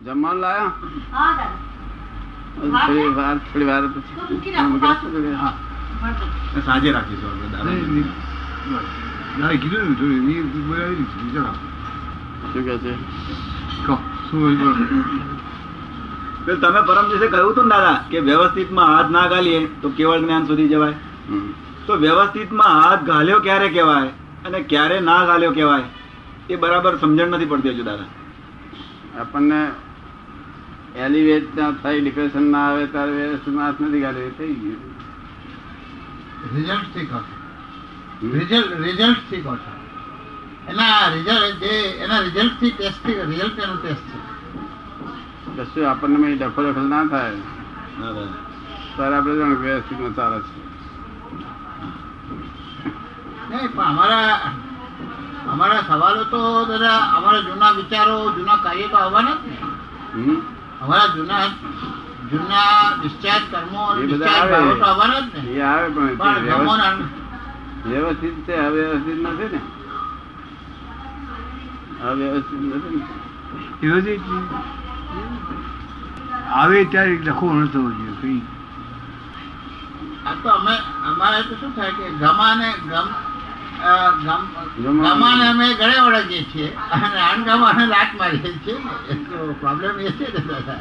જમવાનું લાયા? થોડી વાર થોડી વાર પછી. સાંજે રાખીશું કીધું શું છે? તો તમે પરમ દિવસે કહ્યું હતું ને દાદા કે વ્યવસ્થિતમાં હાથ ના ગાલીએ તો કેવળ જ્ઞાન સુધી જવાય. તો વ્યવસ્થિતમાં હાથ ગાલ્યો ક્યારે કહેવાય અને ક્યારે ના ગાલ્યો કહેવાય? એ બરાબર સમજણ નથી પડતી હજુ દાદા. આપણને એલિવેટ ના થાય ડિપ્રેશન ના આવે ત્યારે વ્યવસ્થિત હાથ નથી ગાલ્યો થઈ ગયું. રિઝલ્ટથી કહો રિઝલ્ટ રિઝલ્ટથી એના રિઝલ્ટ જે એના રિઝલ્ટથી ટેસ્ટથી રિઝલ્ટ એનું ટેસ્ટ છે. કશું આપણને મેં ડફો ના થાય. ત્યારે આપણે જાણ વ્યવસ્થિતમાં ચાલે છે. નહીં પણ અમારા અમારા સવાલો તો દાદા અમારા જૂના વિચારો જૂના કાર્યો તો આવવાના જ ને. હમ? અમારા જૂના જૂના ડિસ્ચાર્જ કર્મો. ભાવો તો આવવાના જ ને. એ આવે પણ વ્યવસ્થિત- છે અવ્યવસ્થિત નથી ને? અવ્યવસ્થિત નથી આવે ત્યારે લખો ન થવું જોઈએ કઈ. આ તો અમે અમારે તો શું થાય કે ગમાને ગમ ગમ- ગમા- ગમાને અમે ગળે વળગીએ છીએ અને અણગમાને લાત મારીએ છીએ. તો પ્રોબ્લેમ એ છે ને દાદા.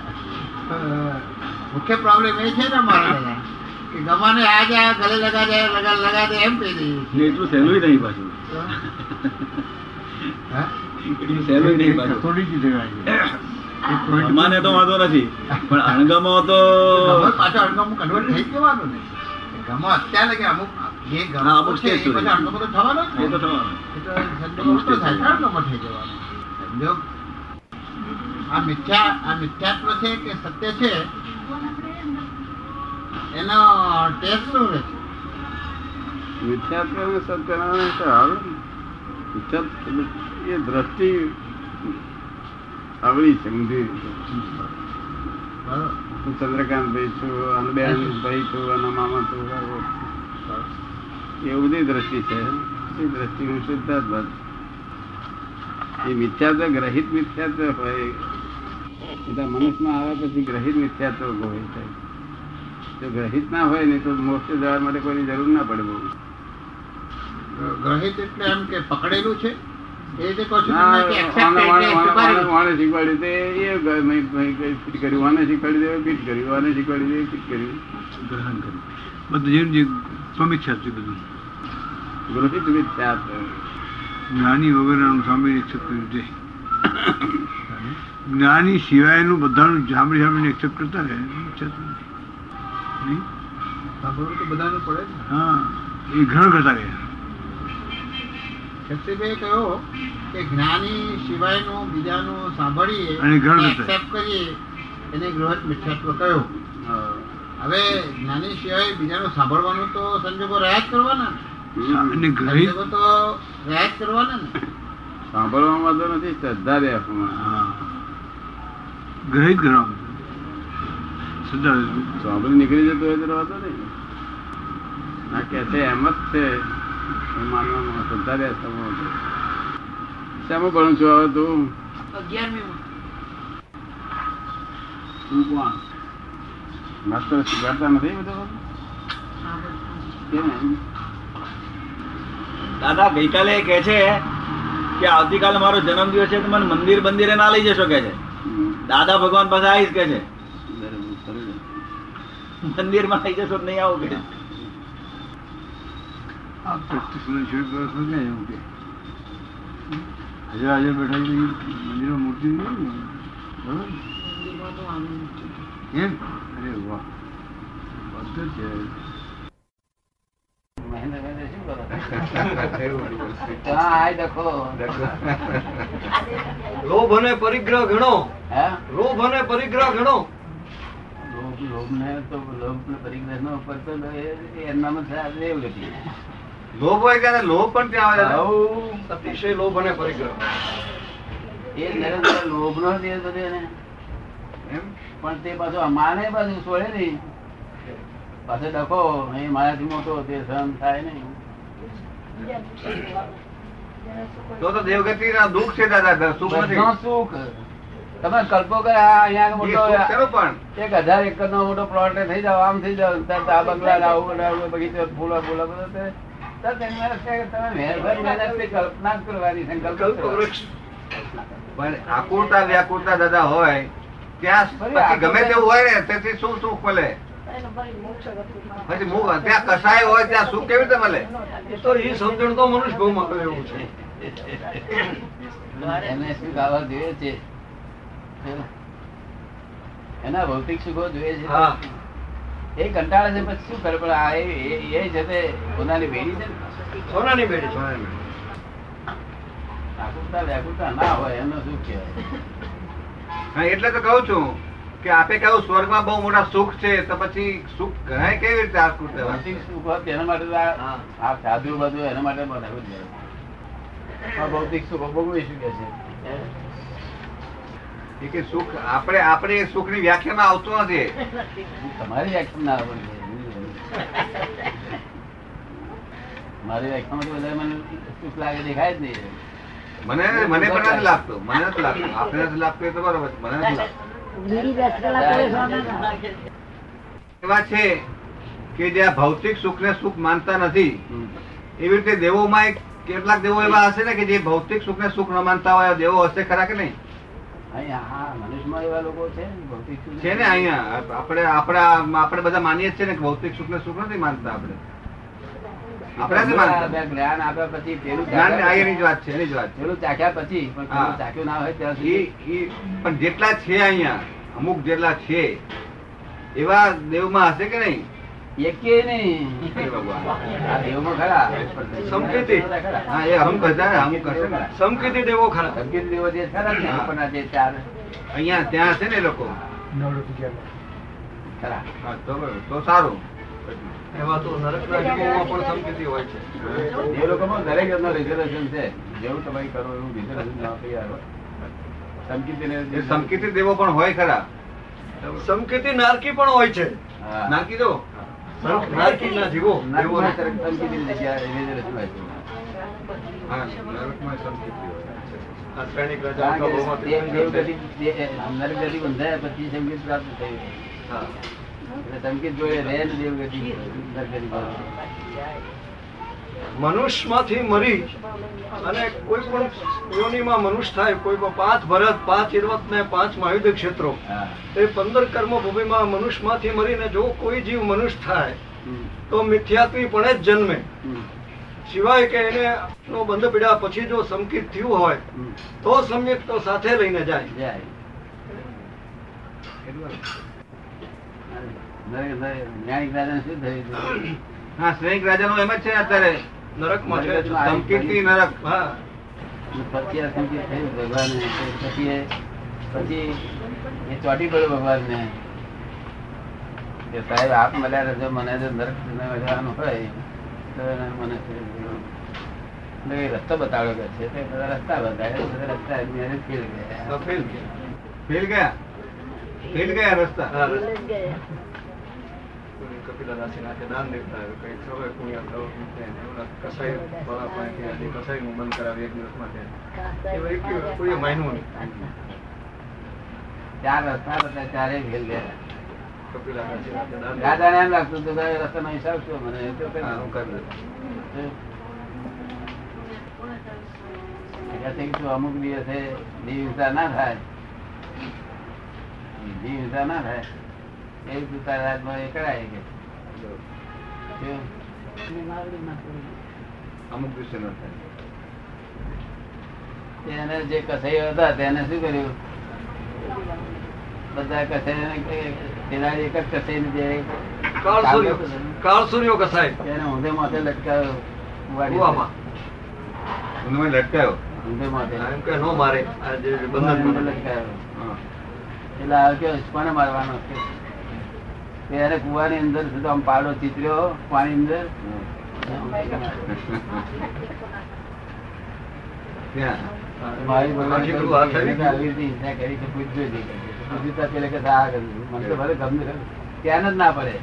મુખ્ય પ્રોબ્લેમ એ છે ને અમારા દાદા કે ગમાને આ જા ગળે લગા દે લગા લગા દે એમ કહી દઈએ એટલું સહેલું નહીં પાછું. હા? એટલું સહેલું નહીં પાછું. થોડી જ અમાને તો વાંધો નથી પણ અણગમો તો પાછો અણગમો કન્વર્ટ થઈ જ વાંધો નહીં ગમો અત્યારે કે અમુક જે હા, છે એ થવાનો જ ને સંજોગો ઉલટો થાય છે, અણગમો જવાનો. સંજોગ આ મિથ્યા આ મિથ્યાત્વ છે કે સત્ય છે? એનો ટેસ્ટ શું રહે છે? મિથ્યાત્વ અને સત્યનારાયણ તો આવે ને. મિથ્યાત્વ એટલે એ દ્રષ્ટિ આવડી છે ઊંધી બરોબર. હું ચંદ્રકાંત ભાઈ છું અને બેન ભાઈ છું અને મામા છું એ બધી દ્રષ્ટિ છે. એ દ્રષ્ટિ હું શુદ્ધાત્મા. એ મિથ્યાત્વ ગ્રહિત મિથ્યાત્વ હોય. એટલે મનુષ્યમાં આવ્યા પછી ગ્રહિત મિથ્યાત્વ હોય છે. જો ગ્રહિત ના હોય ને તો મોક્ષ જવા માટે કોઈની જરૂર ના પડે બહુ. ગ્રહિત એટલે એમ કે પકડેલું છે? ના, બધું સમીક્ષા છે બધું ગ્રહિત વિદ્યા જ્ઞાની વગેરેનું સાંભળીને એક્સેપ્ટ કર્યું છે જ્ઞાની સિવાયનું બધાનું સાંભળી સાંભળીને એક્સેપ્ટ કરતા રહે બધાનું પડે હા એ ઘણા કરતા રહ્યા શક્તિભાઈએ કહ્યું કે જ્ઞાની સિવાયનું બીજાનું સાંભળીએ અને ગ્રહણ એક્સેપ્ટ કરીએ એને ગ્રહ મિથ્યાત્વ કહ્યું. હવે જ્ઞાની સિવાય બીજાનું સાંભળવાનું તો સંજોગો રહ્યા જ કરવાના ને. હમ. સંજોગો તો રહ્યા જ કરવાના ને. સાંભળવામાં વાંધો નથી શ્રદ્ધા દે ગ્રહિત કરવામાં સાંભળી નીકળી જતો હોય તો વાંધો નહીં. ના કે છે એમ જ છે. એ માનવામાં શ્રદ્ધા સમજો શેમાં ભણું છું હવે તું? અગિયારમી તું કોણ? માસ્તર શીખવાડતા નથી બધું કેમ દાદા ગઈકાલે કહે છે કે આવતીકાલે મારો જન્મદિવસ છે તો મને મંદિર બંદિરે ના લઈ જશો કે છે. દાદા ભગવાન પાસે આવીશ કે છે. બરાબર, માં મંદિરમાં લઈ જશો તો નહીં આવું કે કે? હાજર હાજર બેઠા મંદિર મંદિરમાં મૂર્તિ. એમ? અરે બધું છે મહેન્દ્ર મહેન્દ્ર શું કરો? હા, આય દેખો. લોભ અને પરિગ્રહ ગણો લોભ અને પરિગ્રહ ગણો લોભ લોભને તો એ- દેવગતિ. લોભ હોય કે લોભ પણ ત્યાં આવે. અતિશય લોભ અને પરિગ્રહ એ નરેન્દ્ર લોભ નો. એમ પણ તે પાછો માને પાછું છોડે નહીં. પાછો ડખો એ મારાથી મોટો તે સહન થાય નહીં. તો તો દેવગતિ ના દુઃખ છે દાદા સુખ નથી. સુખ. તમે કલ્પો કરે અહીંયા મોટો પણ. એક હજાર એકર નો મોટો પ્લોટ થઈ જાવ આમ થઈ જાવ. આ બંગલા આવું આવું બગીચો ફૂલો ફૂલો બધું કે કલ્પના કરવાની સંકલ્પ પણ આકુરતા વ્યાકુરતા દાદા હોય ત્યાં ગમે તેવું હોય ને તેથી શું સુખ મળે? પછી ત્યાં કસાય હોય ત્યાં સુખ કેવી રીતે મળે? તો એ સમજણ તો મનુષ્ય ભાવમાં આવે એવું છે. એને સુખ આવવા જોઈએ છે? એના ભૌતિક સુખો જોઈએ છે. એ કંટાળે છે પછી શું કરે? પણ આ એ- છે તે સોનાની બેડી છે ને? સોનાની બેડી છે. આકુરતા વ્યાકુરતા ના હોય એનો શું કહેવાય? હા એટલે તો કહું છું કે આપે કહ્યું સ્વર્ગમાં બહુ મોટા સુખ છે તો પછી સુખ ગણાય કેવી રીતે આકૃત સુખ તેના માટે આ- સાધુ બધું એના માટે બનાવ્યું જ ભૌતિક સુખ ભોગવીશું કે છે. કે સુખ આપણે આપણે સુખની વ્યાખ્યામાં આવતું નથી. તમારી વ્યાખ્યામાં ના આવડે મારી વ્યાખ્યામાં તો બધા મને સુખ લાગે દેખાય જ નહીં. મને મને પણ નથી લાગતો મને નથી લાગતું. આપણે નથી લાગતો એ તો બરોબર મને નથી લાગતો. એવા છે કે જે ભૌતિક સુખ ને સુખ માનતા નથી એવી રીતે દેવોમાં એક કેટલાક દેવો એવા હશે ને કે જે ભૌતિક સુખને સુખ ન માનતા હોય દેવો હશે ખરા કે નહીં? હા એવા લોકો છે ને ભૌતિક સુખ છે ને અહીંયા આપણે આપણા આપણે બધા માનીએ છીએ ને ભૌતિક સુખ ને સુખ નથી માનતા આપણે આપણે નથી માનતા બે જ્ઞાન આપ્યા પછી પેલું જ્ઞાન આ ચાખ્યા એની જ વાત છે એની જ વાત પેલું ચાખ્યા પછી પણ હા. ચાખ્યું ના હોય ત્યાં સુધી પણ જેટલા છે અહીંયા અમુક જેટલા છે એવા દેવમાં હશે કે નહીં? એકેય નહીં. આ દેવમાં ખરા. સંકેતી. હા એ હમ હશે ને દેવો ખરા. સંકેત દેવો જે ખરા ને હા. જે ચાર અહીંયા ત્યાં હશે ને એ લોકો? ખરા. હા તો બરોબર. તો સારું. એવા તો નરકના જીવોમાં પણ સમકીતી હોય છે. એ લોકોમાં દરેક જાતનો રિઝર્વેશન છે. જેવું તમે કરો એવું રિઝર્વેશન ના તૈયાર હોય સંકેતી દેવો પણ હોય ખરા. સમકીતી નારકી પણ હોય છે. હા. નાખી દો નારકીના જીવો. દેવો નાગમાં તરફ રિઝર્વેશન હોય છે. હા નરકમાં સંકેતી હોય. આ શ્રેણીક રાજા કારણ કે ભગવાન દેવ- દેવગતિ દે- નરકગતિ બંધાયા પછી સંગીત પ્રાપ્ત થયું પાસે. મનુષ્યમાંથી મરી અને કોઈ પણ યોનિમાં મનુષ્ય થાય કોઈ પણ પાંચ ભરત પાંચ ઇરવત ને પાંચ મહાયુદ્ધ ક્ષેત્રો એ પંદર કર્મ ભૂમિમાં મનુષ્યમાંથી મરીને જો કોઈ જીવ મનુષ્ય થાય તો મિથ્યાત્વી પણ જ જન્મે. સિવાય કે એને નો બંધ પીડા પછી જો સંકિત થયું હોય તો સમ્યક તો સાથે લઈને જાય. જાય. નર- નર- જ્ઞાનિક રાજાને શું થયું હતું? હા શ્રેણીક રાજાનું એમ જ છે અત્યારે. નરકમાં છે. સંકેતી નરક? હા. પછી આ સંકેત થયું ભગવાનને. પછી પછી એ ચોંટી પડ્યો ભગવાનને. કે સાહેબ આપ મળ્યા રહેજો મને જો નરક મળવાનું હોય તો મને રસ્તો બતાવ્યો કે છે રસ્તા બતાવ્યા રસ્તા ફેલ ગયા. તો ફેલ ફેલ ગયા? ફેલ ગયા રસ્તા? હા. કપિલાદાસી નાથે દાન આવ્યું. કંઈક સૌએ પુણ્ય થયું. એમના કસાઈ વાળા પાસેથી આજે કસાઈનું બંધ કરાવી એક દિવસ માટે એક કોઈએ નહીં. ચાર રસ્તા બધા ચારે ભેલ ગયા એમ લાગતું હતું કે રસ્તાનો હિસાબ શું મને એ તો કરી અમુક દિવસે જીવ હિંસા ના થાય જીવ હિંસા ના થાય એવું તું તારા એ કરાય કે. અમુક દિવસે એને જે કસાઈ હતા તેને શું કર્યું? બધા કસાઈ પેલા એક જ કસાઈ જે કાળ સૂર્યો કાળ સૂર્યો કસાય એને ઊંધે માથે લટકાયો કૂવામાં. લટકાયો? ઊંધે માથે. એમ કે નો મારે. આજે બંધન લટકાયો. હા. એટલે આ કે મારવાનો છે? ત્યારે કુવાની અંદર સીધો આમ પાડો ચીતર્યો પાણી અંદર. ત્યાં જ ના પડે.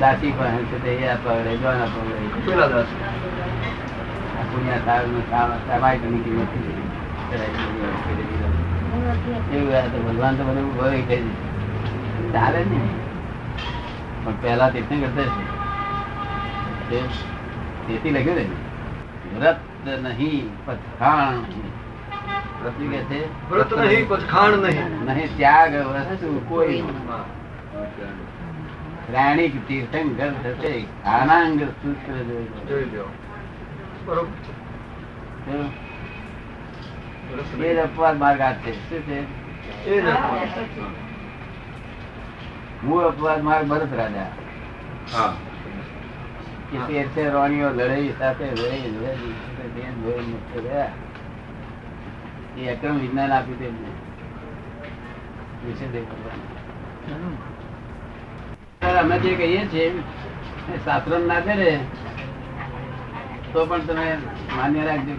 દાસી પણ છે તે એ આ પકડે જો આ પકડે કપિલાદાસી ત્યાં સારું એવું આ તો ભગવાન તો મને ભય કહી ચાલે ને પણ પેલા તીર્થંકર કરતા છે તેથી લખ્યું ને વ્રત નહીં પથખાણ છે વ્રત નહીં નહીં નહીં ત્યાગ વસ્તુ કોઈ. પ્રાણિક તીર્થંકર થશે આનાંગ સૂત્ર જોઈ લો બરોબર એ જ અપવાદ માર્ગ આ છે. શું છે? એ જ અપવાદ. મૂળ અપવાદ માર્ગ ભરત રાજા. હા. રાણીઓ લડાઈ સાથે લડાઈ લડાઈ બેન ભાઈ મુક્ત રહ્યા. એ અક્રમ વિજ્ઞાન આપ્યું તેમને અમે જે કહીએ છીએ શાસ્ત્ર ના કરે તો પણ તમે માન્ય રાખજો?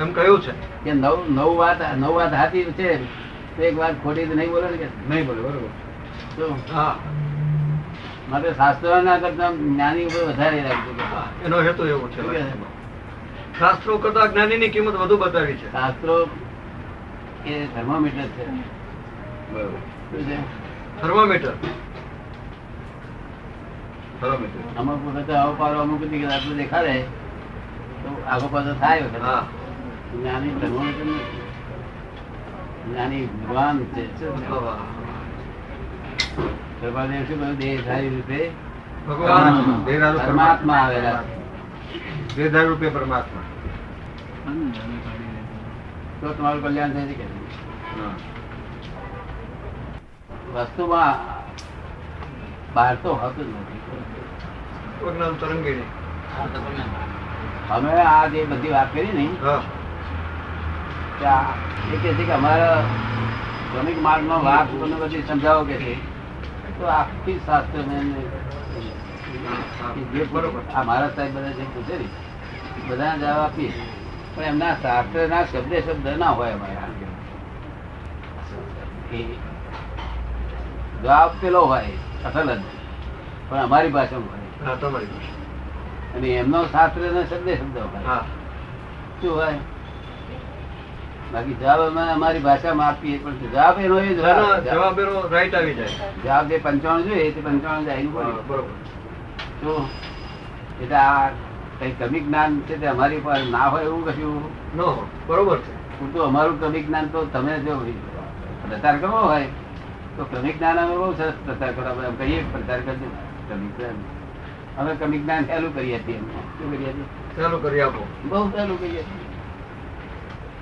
એમ કહ્યું છે. કે નવ નવ વાત નવ વાત હાથી છે એક વાત ખોટી તો નહીં બોલે ને કે? નહીં બોલે બરોબર. હા. માટે શાસ્ત્ર ના કરતા જ્ઞાની ઉપર વધારે રાખજો એનો હેતુ એવો છે. શાસ્ત્રો કરતા જ્ઞાનીની કિંમત વધુ બતાવી છે. શાસ્ત્રો એ થર્મોમીટર છે. બરોબર. થર્મોમીટર. અમુક વખતે આવો પારો અમુક દેખાડે તો આગો પાછો થાય વખત. હા. જ્ઞાની જ્ઞાની ભગવાન છે. શું છે? હા. પ્રભાદેવ શું કહ્યું દેહધારી રૂપે ભગવાન પરમાત્મા આવેલા દેહધારી રૂપે પરમાત્મા. તો તમારું કલ્યાણ થાય છે કે વસ્તુમાં બહાર તો હતું જ નથી. અમે આ જે બધી વાત કરી ને કે એ કહે છે કે અમારા શ્રમિક માર્ગનો વાત તમને બધી સમજાવો કે છે. તો આખી શાસ્ત્ર જે આ મારા સાહેબ બધા જે પૂછે ને બધા જવાબ આપીએ. પણ એમના શાસ્ત્રના શબ્દે શબ્દ ના હોય અમારા જવાબ પેલો હોય અસલ જ. પણ અમારી ભાષામાં હોય. અને એમનો શાસ્ત્ર શબ્દે શબ્દ હોય. શું હોય? બાકી જવાબ અમે અમારી ભાષામાં આપીએ પણ જવાબ એનો એ. જવાબ એનો રાઈટ આવી જાય. જવાબ જે પંચાણું જોઈએ તે પંચાણું જાય બરોબર. તો એટલે આ કઈ કમી જ્ઞાન છે તે અમારી પાસે ના હોય એવું કશું? નો બરોબર છે. પૂરતું અમારું કમી જ્ઞાન તો તમે જો પ્રચાર કરવો હોય તો કમી જ્ઞાન અમે બહુ સરસ પ્રચાર કરો એમ કહીએ પ્રચાર કરજો. ક્રમિક જ્ઞાન અમે કમી જ્ઞાન સહેલું કરીએ છીએ એમ. શું કરીએ છીએ? ચાલુ કરી આપો. બહુ સહેલું કરીએ છીએ પણ આ આ ક્રમિક જ્ઞાન, આ ક્રમિક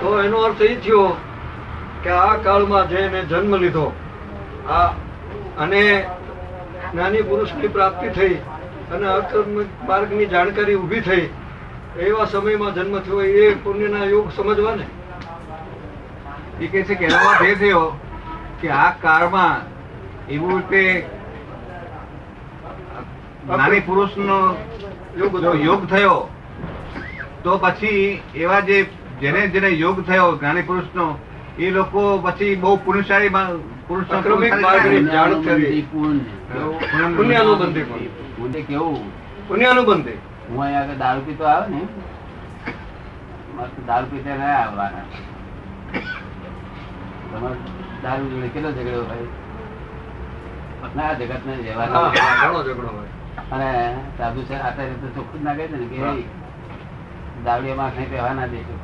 તો એનો અર્થ એ થયો કે આ કાળમાં જેને જન્મ લીધો, આ અને જ્ઞાની પુરુષની પ્રાપ્તિ થઈ અને અકર્મિક માર્ગની જાણકારી ઊભી થઈ, એવા સમયમાં જન્મ થયો એ પુણ્યના યોગ સમજવા ને એ કહે છે કે એનો અર્થ એ થયો કે આ કાળમાં એવું રીતે નાની પુરુષનો યોગ થયો તો પછી એવા જે જેને જેને યોગ થયો જ્ઞાની પુરુષનો એ લોકો પછી બહુ પુરુષારી પુરુષ. કેવું? પુણ્યનું બંધી પણ. પુણ્ય કેવું પુણ્યાનું બંધે હું અહીંયા આગળ દારૂ પીતો આવે ને મસ્ત દારૂ પીતે રહ્યા આવવાના તમારે દારૂ જોડે કેટલો ઝઘડો હોય? ના જગત ને હા, રહેવાનું હા, ઘણો ઝઘડો હોય. અને સાધુ છે આતા રીતે ચોખ્ખું જ ના કહે છે ને કે હા. દાવડીયા માં કઈ ના દેશો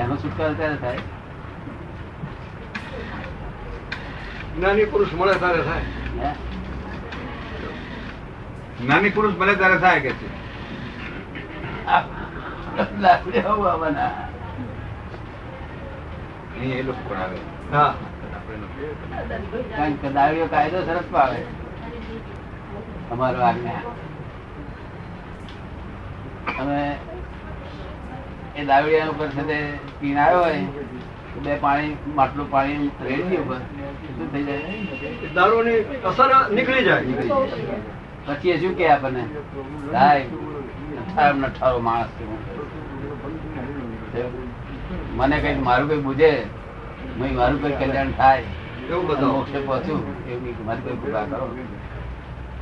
એનો છુટકારો ત્યારે થાય. જ્ઞાની પુરુષ મળે ત્યારે થાય? જ્ઞાની પુરુષ ભલે ત્યારે થાય કે છે દાવડીયા હોવું આવવાના. અહીં એ લોકો પણ આવે. હા. કારણ કે દાવડીઓ કાયદો સરસ પાવે અમારો આજ્ઞા અમે એ દાવડિયા ઉપર છે તે આવ્યો હોય બે પાણી માટલું પાણી રેડી ઉપર શું થઈ જાય? દારૂની અસર નીકળી જાય. પછી એ શું કે આપણને? સાહેબ નઠારો માણસ છું. મને કઈ મારું કઈ બુજે મારું કઈ કલ્યાણ થાય એવું બધું મોક્ષે પહોંચું એવું મારી કોઈ કૃપા કરો.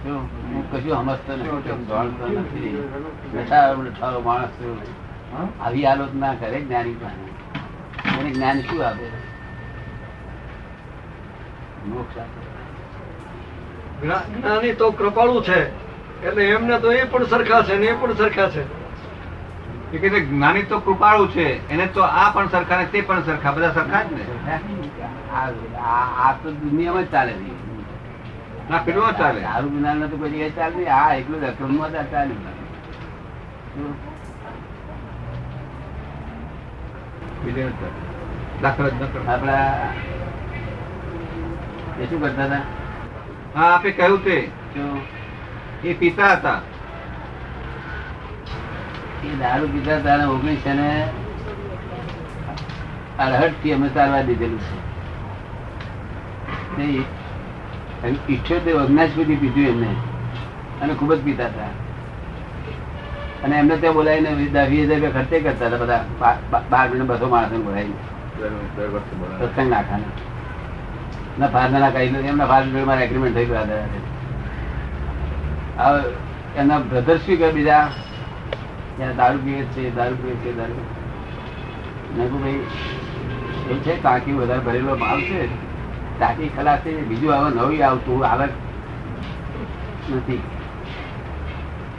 હું કશું સમજતો નથી જાણતો નથી. નઠારો નઠારો માણસ છું. આવી આલોચના કરે જ્ઞાની પાસે. એને જ્ઞાન શું આપે? મોક્ષ આપે. જ્ઞાની તો કૃપાળુ છે. એટલે એમને તો એ પણ સરખા છે ને એ પણ સરખા છે. એ જ્ઞાની તો કૃપાળુ છે એને તો આ પણ સરખા ને તે પણ સરખા બધા સરખા જ ને? આ તો દુનિયામાં જ ચાલે નહીં ના પેલું ચાલે? દારૂ જ્ઞાન તો કોઈ ચાલે નહીં. આ એકલું જ અક્રમમાં જ ચાલે શું? કરતા હતા? હા આપે કહ્યું તે એ પિતા હતા. એ દારૂ પીતા તારે ઓગણીસો ને અડહઠથી અમે સારવા દીધેલું છે. ઇઠ્યોતેર ઓગણાસ સુધી પીધું એમને. અને ખૂબ જ પીતા હતા. અને એમને ત્યાં બોલાવીને વીસ વીસ હજાર રૂપિયા ખર્ચે કરતા હતા બધા. બાર બસો માણસો બોલાવીને. સત્સંગ નાખાને ના એમના ફાધર મારા એગ્રીમેન્ટ થઈ ગયું એમના બ્રધર શું કરે બીજા? ત્યાં દારૂ પીવે છે દારૂ પીવે છે દારૂ મેં કહ્યું ભાઈ એવું છે ટાંકી વધારે ભરેલો માલ છે. ટાંકી ખલાસે બીજું આવે નવી આવતું આવક નથી.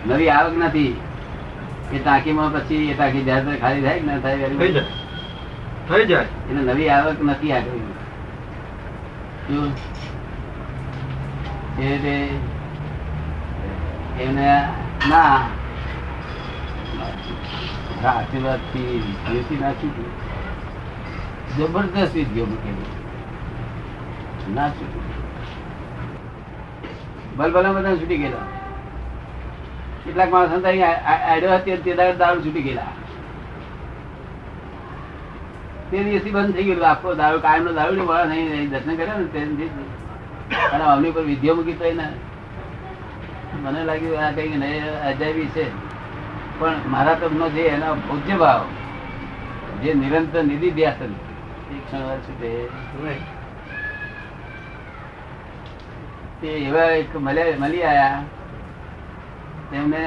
નવી આવક નથી. એ ટાંકીમાં પછી એ ટાંકી જ્યારે ખાલી થાય ના થાય થઈ જાય. થઈ જાય. એને નવી આવક નથી આગળ? એને ના આશીર્વાદથી જ્યોતિ ના છૂટ્યું જબરદસ્ત વિદ્યો મૂકેલી ના છૂટ્યું બલબલા બધા છૂટી ગયેલા. કેટલાક માણસો આડ્યો હતી તે દારૂ છૂટી ગયેલા. તે દિવસથી બંધ થઈ ગયેલું. આખો દારૂ કાયમ નો દારૂ વાળા નહીં દર્શન કર્યા ને તે. અને અમની પર વિદ્યા મૂકી તો મને લાગ્યું આ કઈ અજાયબી છે. પણ મારા તરફનો જે એનો પૂજ્ય ભાવ જે નિરંતર નિધિ ધ્યાસન તે એવા એક મળી આયા, તેમને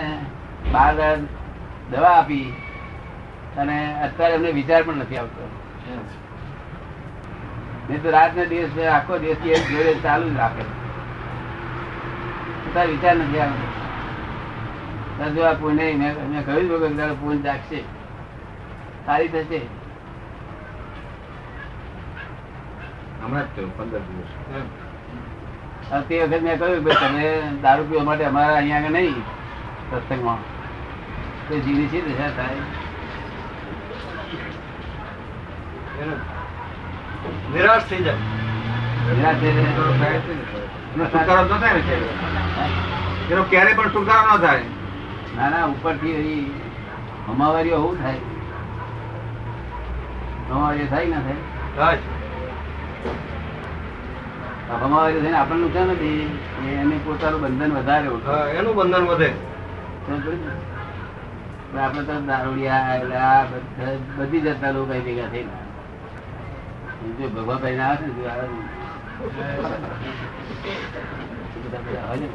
બાર દવા આપી અને અત્યારે એમને વિચાર પણ નથી આવતો. નહીં તો રાત ના દિવસ, આખો દિવસ જોડે ચાલુ જ રાખે. વિચાર નથી આવતો. જો આ પુણ્ય મેં કહ્યું જાગશે. સારી થશે. હમણાં જ પંદર દિવસ. તે વખત મેં કહ્યું કે તમે દારૂ પીવા માટે અમારા અહીંયા આગળ નહીં. સત્સંગમાં. તો જીવી છે દશા થાય. નિરાશ થઈ જાય નિરાશ થઈ જાય. ક્યારે. ક્યારે પણ છુટકારો ન થાય. ના ના ઉપરથી હમાવારીઓ હોવું થાય. અમાવારી થાય ના થાય? અમાવારી થઈને આપણને નુકસાન નથી. એને પોતાનું બંધન વધારે એનું બંધન વધે. આપણે તો દારૂડિયા બધા- બધી જતા લોકો ભેગા થઈને જો ભગવાન ભાઈ ના આવે ને.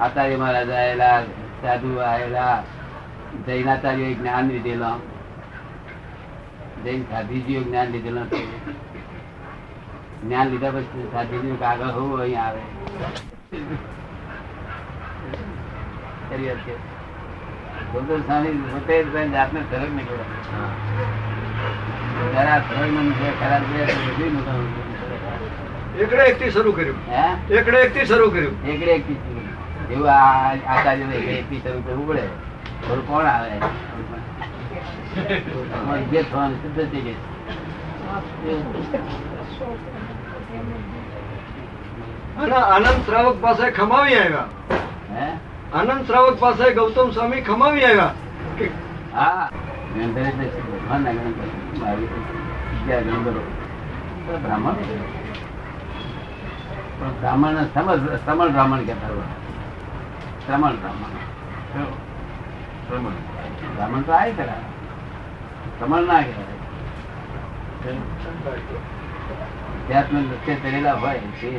આચાર્ય મહારાજ આયેલા. સાધુ આવેલા જૈનાચાર્ય જ્ઞાન લીધેલો જૈન સાધુજીઓ જ્ઞાન લીધેલો છે. જ્ઞાન લીધા પછી સાધીજી કાગળ હોવું અહીં આવે છે. સ્વામી પોતે જાતને સરળ નહીં જરા સરળ મન છે, ખરાબ છે, બધું નુકસાન એકડે એકથી શરૂ કર્યું હે? એકડે એકથી શરૂ કર્યું એકડે એકથી. એવું આ આચાર્યને એકડે એકથી શરૂ પડે થોડું કોણ આવે? જે થવાનું સિદ્ધ થઈ ગઈ આનંદ શ્રાવક પાસે ખમાવી આવ્યા. હે? આનંદ શ્રાવક પાસે ગૌતમ સ્વામી ખમાવી આવ્યા. હા. બ્રાહ્મણ સમળ બ્રાહ્મણ સમળ સમળ બ્રાહ્મણ. શ્રમણ બ્રાહ્મણ તો આય ખરા શ્રમણ ના કહેવાય ધ્યાત્મ નૃત્ય કરેલા હોય તે